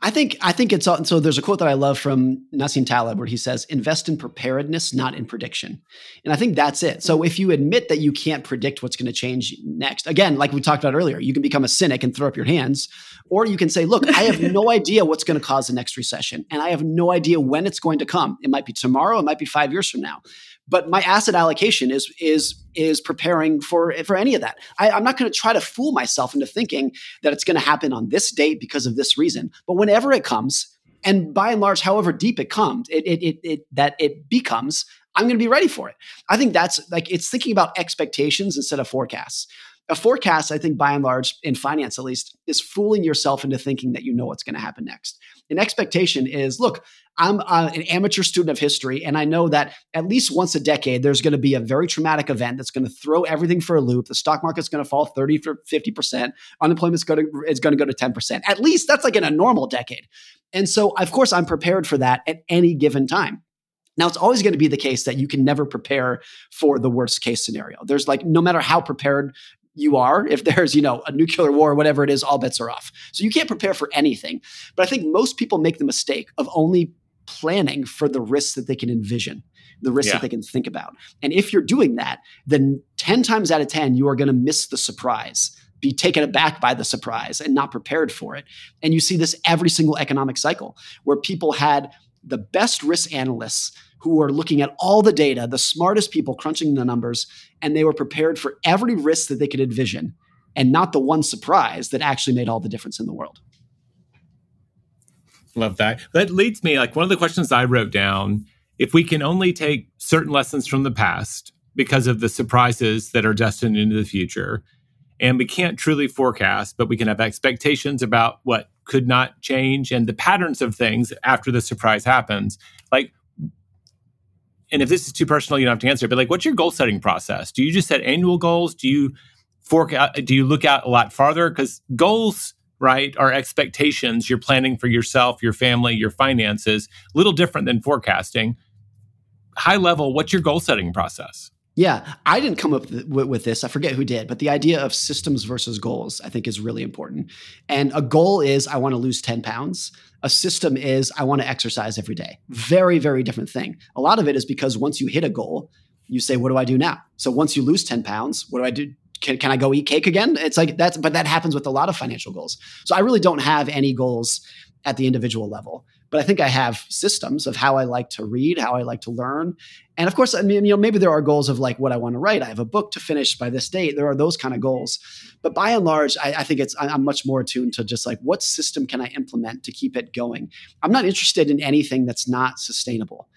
I think I think it's so. There's a quote that I love from Nassim Taleb where he says, "Invest in preparedness, not in prediction." And I think that's it. So if you admit that you can't predict what's going to change next, again, like we talked about earlier, you can become a cynic and throw up your hands, or you can say, "Look, I have no *laughs* idea what's going to cause the next recession, and I have no idea when it's going to come. It might be tomorrow, it might be five years from now." But my asset allocation is is is preparing for for any of that. I, am not going to try to fool myself into thinking that it's going to happen on this date because of this reason. But whenever it comes, and by and large, however deep it comes, it it, it, it that it becomes, I'm going to be ready for it. I think that's like it's thinking about expectations instead of forecasts. A forecast, I think by and large, in finance at least, is fooling yourself into thinking that you know what's going to happen next. An expectation is look, I'm uh, an amateur student of history, and I know that at least once a decade, there's going to be a very traumatic event that's going to throw everything for a loop. The stock market's going to fall 30 to 50%. Unemployment's going to, is going to go to 10%. At least that's like in a normal decade. And so, of course, I'm prepared for that at any given time. Now, it's always going to be the case that you can never prepare for the worst case scenario. There's like, no matter how prepared you are, if *laughs* there's, you know, a nuclear war or whatever it is, all bets are off. So you can't prepare for anything. But I think most people make the mistake of only planning for the risks that they can envision the risks yeah. that they can think about. And if you're doing that, then 10 times out of 10, you are going to miss the surprise, be taken aback by the surprise and not prepared for it. And you see this every single economic cycle where people had the best risk analysts who are looking at all the data, the smartest people crunching the numbers, and they were prepared for every risk that they could envision and not the one surprise that actually made all the difference in the world. Love that. That leads me like one of the questions I wrote down if we can only take certain lessons from the past because of the surprises that are destined into the future, and we can't truly forecast, but we can have expectations about what could not change and the patterns of things after the surprise happens. Like, and if this is too personal, you don't have to answer. But like, what's your goal setting process? Do you just set annual goals? Do you forecast? Do you look out a lot farther? Because goals, right, are expectations. You're planning for yourself, your family, your finances. A little different than forecasting. High level, what's your goal setting process? Yeah, I didn't come up with, this. I forget who did, but the idea of systems versus goals, I think, is really important. And a goal is I want to lose 10 pounds. A system is I want to exercise every day. Very, very different thing. A lot of it is because once you hit a goal, you say, What do I do now? So once you lose 10 pounds, what do I do? Can, can I go eat cake again? It's like that's, but that happens with a lot of financial goals. So I really don't have any goals at the individual level but I think I have systems of how I like to read, how I like to learn. And of course, I mean, you know, maybe there are goals of like what I want to write. I have a book to finish by this date. There are those kind of goals. But by and large, I, I think it's I'm much more attuned to just like what system can I implement to keep it going. I'm not interested in anything that's not sustainable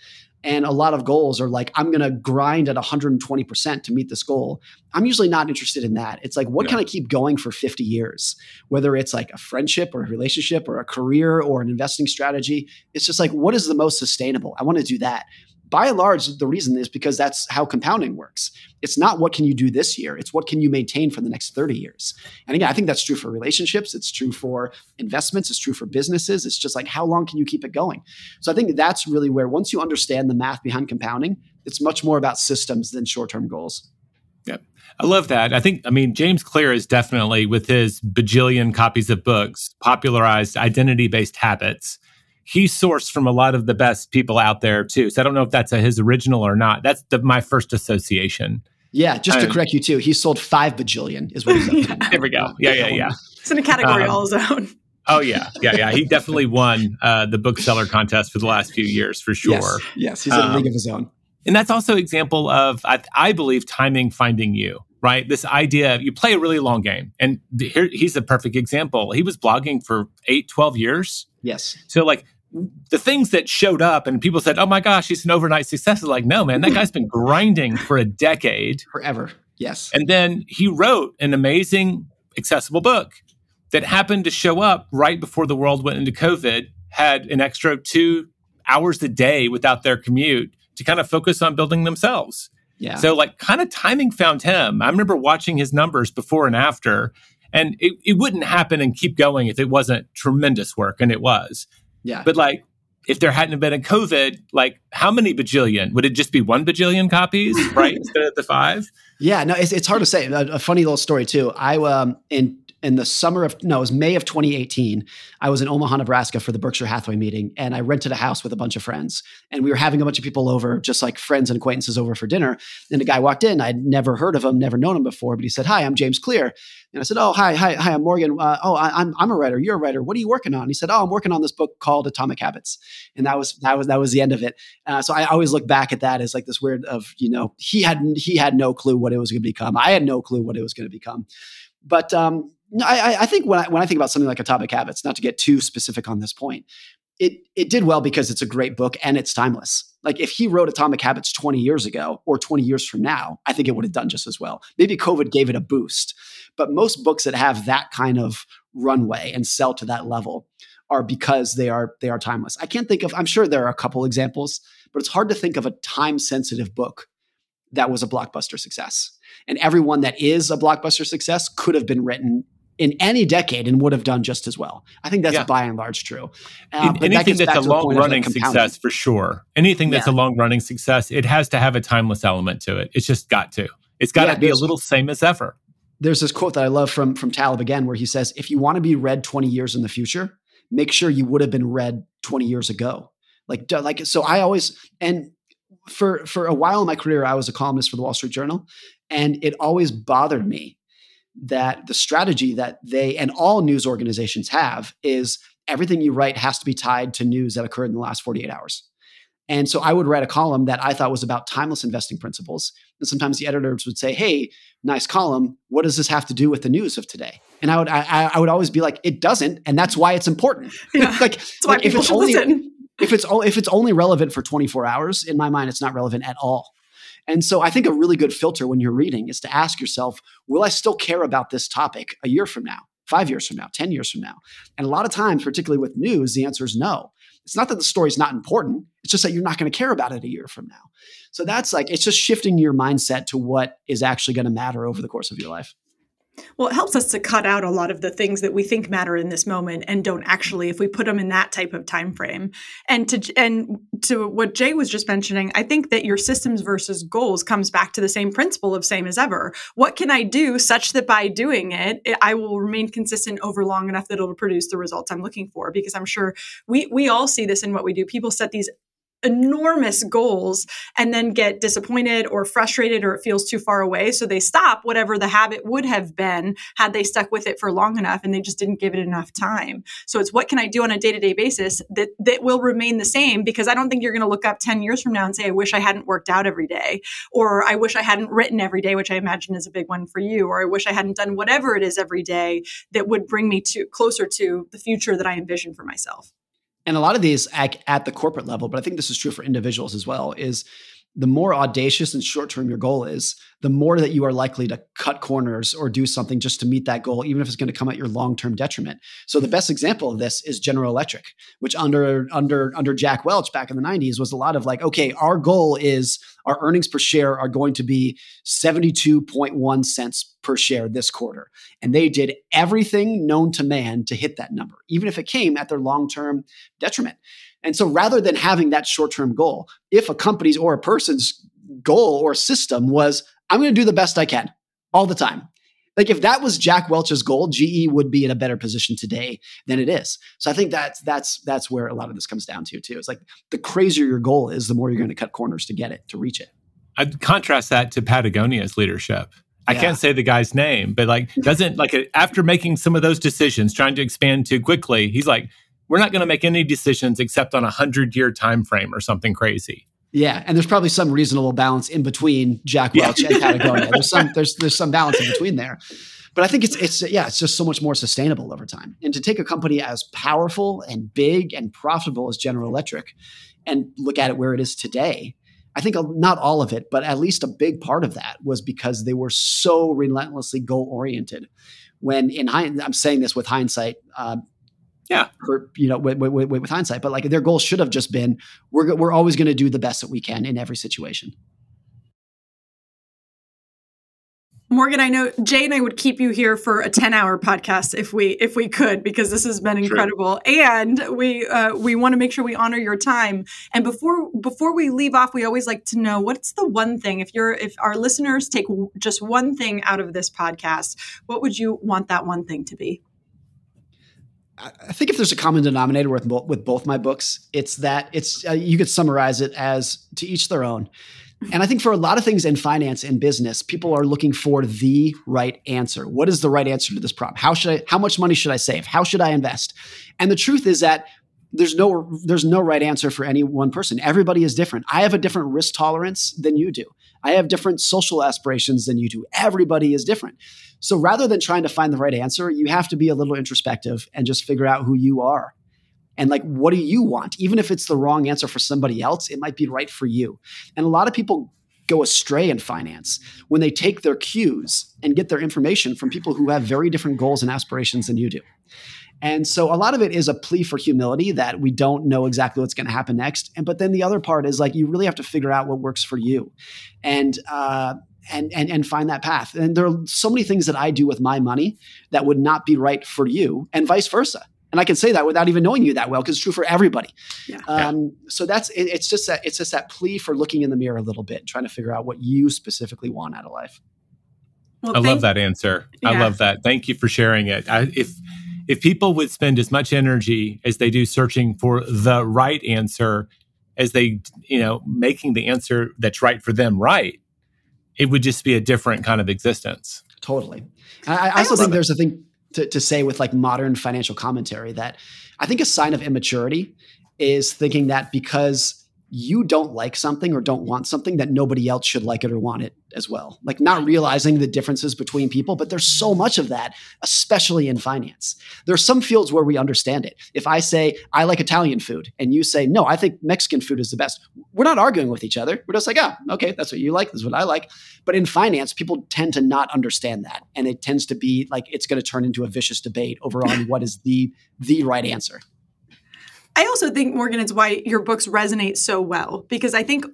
and a lot of goals are like i'm going to grind at 120% to meet this goal. I'm usually not interested in that. It's like what can i keep going for 50 years? Whether it's like a friendship or a relationship or a career or an investing strategy it's just like what is the most sustainable? I want to do that by and large, the reason is because that's how compounding works. It's not what can you do this year, it's what can you maintain for the next 30 years. And again, I think that's true for relationships, it's true for investments, it's true for businesses. It's just like how long can you keep it going? So I think that's really where once you understand the math behind compounding, it's much more about systems than short-term goals. Yep. I love that. I think, I mean, James Clear is definitely, with his bajillion copies of books, popularized identity based habits he sourced from a lot of the best people out there too. So I don't know if that's a, his original or not. That's the, my first association. Yeah, just to um, correct you too, he sold five bajillion. Is what he's up to. there we go. Yeah, yeah, yeah. It's in a category um, all his own. Oh yeah, yeah, yeah. He definitely won uh, the bookseller contest for the last few years, for sure. Yes, yes he's in a league of his own. And that's also example of I, I, believe timing finding you. Right, this idea you play a really long game, and here he's the perfect example. He was blogging for eight, 12 years. Yes. So like the things that showed up and people said, "Oh my gosh, he's an overnight success." Is like, no, man, that guy's been grinding for a decade, forever. Yes. And then he wrote an amazing accessible book that happened to show up right before the world went into COVID. Had an extra two hours a day without their commute to kind of focus on building themselves. Yeah. So like kind of timing found him. I remember watching his numbers before and after. And it, it wouldn't happen and keep going if it wasn't tremendous work. And it was. Yeah. But like, if there hadn't been a COVID, like how many bajillion? Would it just be one bajillion copies, right? *laughs* Instead of the five? Yeah, no, it's, it's hard to say. A, a funny little story too. I um in in the summer of no, it was May of 2018. I was in Omaha, Nebraska for the Berkshire Hathaway meeting, and I rented a house with a bunch of friends. And we were having a bunch of people over, just like friends and acquaintances over for dinner. And a guy walked in. I'd never heard of him, never known him before, but he said, "Hi, I'm James Clear." And I said, "Oh, hi, hi, hi, I'm Morgan. Uh, oh, I, am I'm, I'm a writer. You're a writer. What are you working on?" He said, "Oh, I'm working on this book called Atomic Habits." And that was that was that was the end of it. Uh, so I always look back at that as like this weird of you know he had he had no clue what it was going to become. I had no clue what it was going to become. But um, I, I think when I, when I think about something like Atomic Habits, not to get too specific on this point, it it did well because it's a great book and it's timeless. Like if he wrote Atomic Habits 20 years ago or 20 years from now, I think it would have done just as well. Maybe COVID gave it a boost. But most books that have that kind of runway and sell to that level are because they are they are timeless. I can't think of I'm sure there are a couple examples, but it's hard to think of a time sensitive book that was a blockbuster success. And everyone that is a blockbuster success could have been written in any decade and would have done just as well. I think that's yeah. by and large true. Uh, anything that that's a long running success for sure. Anything that's yeah. a long running success, it has to have a timeless element to it. It's just got to. It's got yeah, to be a little same as ever. There's this quote that I love from from Taleb again, where he says, "If you want to be read 20 years in the future, make sure you would have been read 20 years ago." Like, like so. I always and for for a while in my career, I was a columnist for the Wall Street Journal, and it always bothered me that the strategy that they and all news organizations have is everything you write has to be tied to news that occurred in the last 48 hours. And so I would write a column that I thought was about timeless investing principles. And sometimes the editors would say, Hey, nice column. What does this have to do with the news of today? And I would, I, I would always be like, it doesn't. And that's why it's important. Yeah, *laughs* like, like if it's only, if it's, if it's only relevant for 24 hours, in my mind, it's not relevant at all. And so I think a really good filter when you're reading is to ask yourself, will I still care about this topic a year from now, five years from now, 10 years from now? And a lot of times, particularly with news, the answer is no. It's not that the story is not important. It's just that you're not going to care about it a year from now. So that's like, it's just shifting your mindset to what is actually going to matter over the course of your life. Well, it helps us to cut out a lot of the things that we think matter in this moment and don't actually if we put them in that type of time frame. And to and to what Jay was just mentioning, I think that your systems versus goals comes back to the same principle of same as ever. What can I do such that by doing it, I will remain consistent over long enough that it'll produce the results I'm looking for? Because I'm sure we we all see this in what we do. People set these enormous goals and then get disappointed or frustrated or it feels too far away. So they stop whatever the habit would have been had they stuck with it for long enough and they just didn't give it enough time. So it's what can I do on a day to day basis that, that will remain the same because I don't think you're going to look up 10 years from now and say, I wish I hadn't worked out every day or I wish I hadn't written every day, which I imagine is a big one for you, or I wish I hadn't done whatever it is every day that would bring me to closer to the future that I envision for myself and a lot of these at, at, the corporate level, but I think this is true for individuals as well, is the more audacious and short term your goal is, the more that you are likely to cut corners or do something just to meet that goal, even if it's going to come at your long term detriment. So the best example of this is General Electric, which under under under Jack Welch back in the 90s was a lot of like, okay, our goal is our earnings per share are going to be 72.1 cents per share this quarter. And they did everything known to man to hit that number, even if it came at their long term detriment. And so rather than having that short term goal, if a company's or a person's goal or system was, I'm going to do the best I can all the time. Like if that was Jack Welch's goal, GE would be in a better position today than it is. So I think that's that's that's where a lot of this comes down to too. It's like the crazier your goal is, the more you're going to cut corners to get it, to reach it. I'd contrast that to Patagonia's leadership. I yeah. can't say the guy's name, but like doesn't like after making some of those decisions, trying to expand too quickly, he's like, we're not going to make any decisions except on a hundred year time frame or something crazy. Yeah, and there's probably some reasonable balance in between Jack Welch yeah. and Patagonia. There's some there's there's some balance in between there. But I think it's it's yeah, it's just so much more sustainable over time. And to take a company as powerful and big and profitable as General Electric and look at it where it is today, I think not all of it, but at least a big part of that was because they were so relentlessly goal oriented. When in hindsight, I'm saying this with hindsight, uh, yeah. For, you know, with, with, with, hindsight, but like their goal should have just been, we're, we're always going to do the best that we can in every situation. Morgan, I know Jay and I would keep you here for a ten-hour podcast if we if we could, because this has been incredible, True. and we uh, we want to make sure we honor your time. And before before we leave off, we always like to know what's the one thing if you're if our listeners take just one thing out of this podcast, what would you want that one thing to be? I think if there's a common denominator with both, with both my books, it's that it's uh, you could summarize it as to each their own. And I think for a lot of things in finance and business, people are looking for the right answer. What is the right answer to this problem? How should I how much money should I save? How should I invest? And the truth is that there's no there's no right answer for any one person. Everybody is different. I have a different risk tolerance than you do. I have different social aspirations than you do. Everybody is different. So rather than trying to find the right answer, you have to be a little introspective and just figure out who you are. And like, what do you want? Even if it's the wrong answer for somebody else, it might be right for you. And a lot of people go astray in finance when they take their cues and get their information from people who have very different goals and aspirations than you do. And so a lot of it is a plea for humility that we don't know exactly what's going to happen next. And but then the other part is like you really have to figure out what works for you, and uh, and and and find that path. And there are so many things that I do with my money that would not be right for you, and vice versa. And I can say that without even knowing you that well because it's true for everybody. Yeah. Um, so that's it, it's just that it's just that plea for looking in the mirror a little bit, and trying to figure out what you specifically want out of life. Well, I love that answer. Yeah. I love that. Thank you for sharing it. I, if if people would spend as much energy as they do searching for the right answer as they you know making the answer that's right for them right it would just be a different kind of existence. Totally. I, I also I think there's a thing to, to say with like modern financial commentary that i think a sign of immaturity is thinking that because you don't like something or don't want something that nobody else should like it or want it as well. Like not realizing the differences between people, but there's so much of that, especially in finance. There are some fields where we understand it. If I say I like Italian food and you say no, I think Mexican food is the best. We're not arguing with each other. We're just like, oh, okay, that's what you like, that's what I like. But in finance, people tend to not understand that. And it tends to be like it's going to turn into a vicious debate over on *laughs* what is the the right answer. I also think, Morgan, it's why your books resonate so well because I think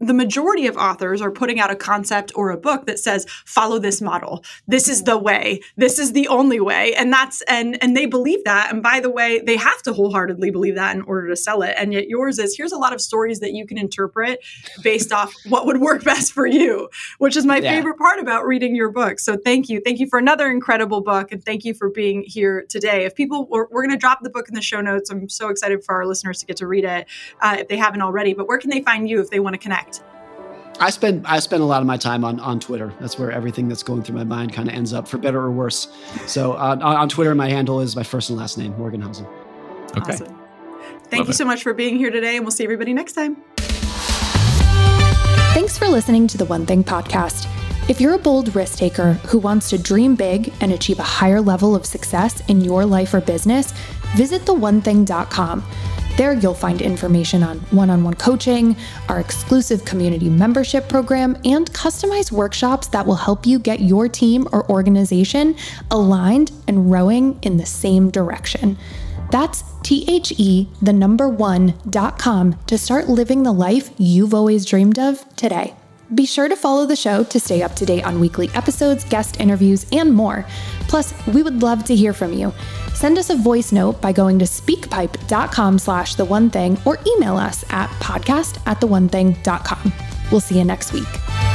the majority of authors are putting out a concept or a book that says follow this model. This is the way. This is the only way. And that's and and they believe that. And by the way they have to wholeheartedly believe that in order to sell it. And yet yours is here's a lot of stories that you can interpret based off *laughs* what would work best for you which is my yeah. favorite part about reading your book so thank you. Thank you for another incredible book. And thank you for being here today. If people we're, we're going to drop the book in the show notes. I'm so excited for our listeners to get to read it uh, if they haven't already. But where can they find you if they want to connect? I spend I spend a lot of my time on on Twitter. That's where everything that's going through my mind kind of ends up, for better or worse. So uh, on Twitter, my handle is my first and last name, Morgan Housel. Okay. Awesome. Thank Love you it. so much for being here today, and we'll see everybody next time. Thanks for listening to the One Thing podcast. If you're a bold risk taker who wants to dream big and achieve a higher level of success in your life or business, visit theonething.com. There, you'll find information on one on one coaching, our exclusive community membership program, and customized workshops that will help you get your team or organization aligned and rowing in the same direction. That's T H E, the number one, dot com to start living the life you've always dreamed of today. Be sure to follow the show to stay up to date on weekly episodes, guest interviews, and more. Plus, we would love to hear from you. Send us a voice note by going to speakpipe.com slash the one thing or email us at podcast at the one thing.com. We'll see you next week.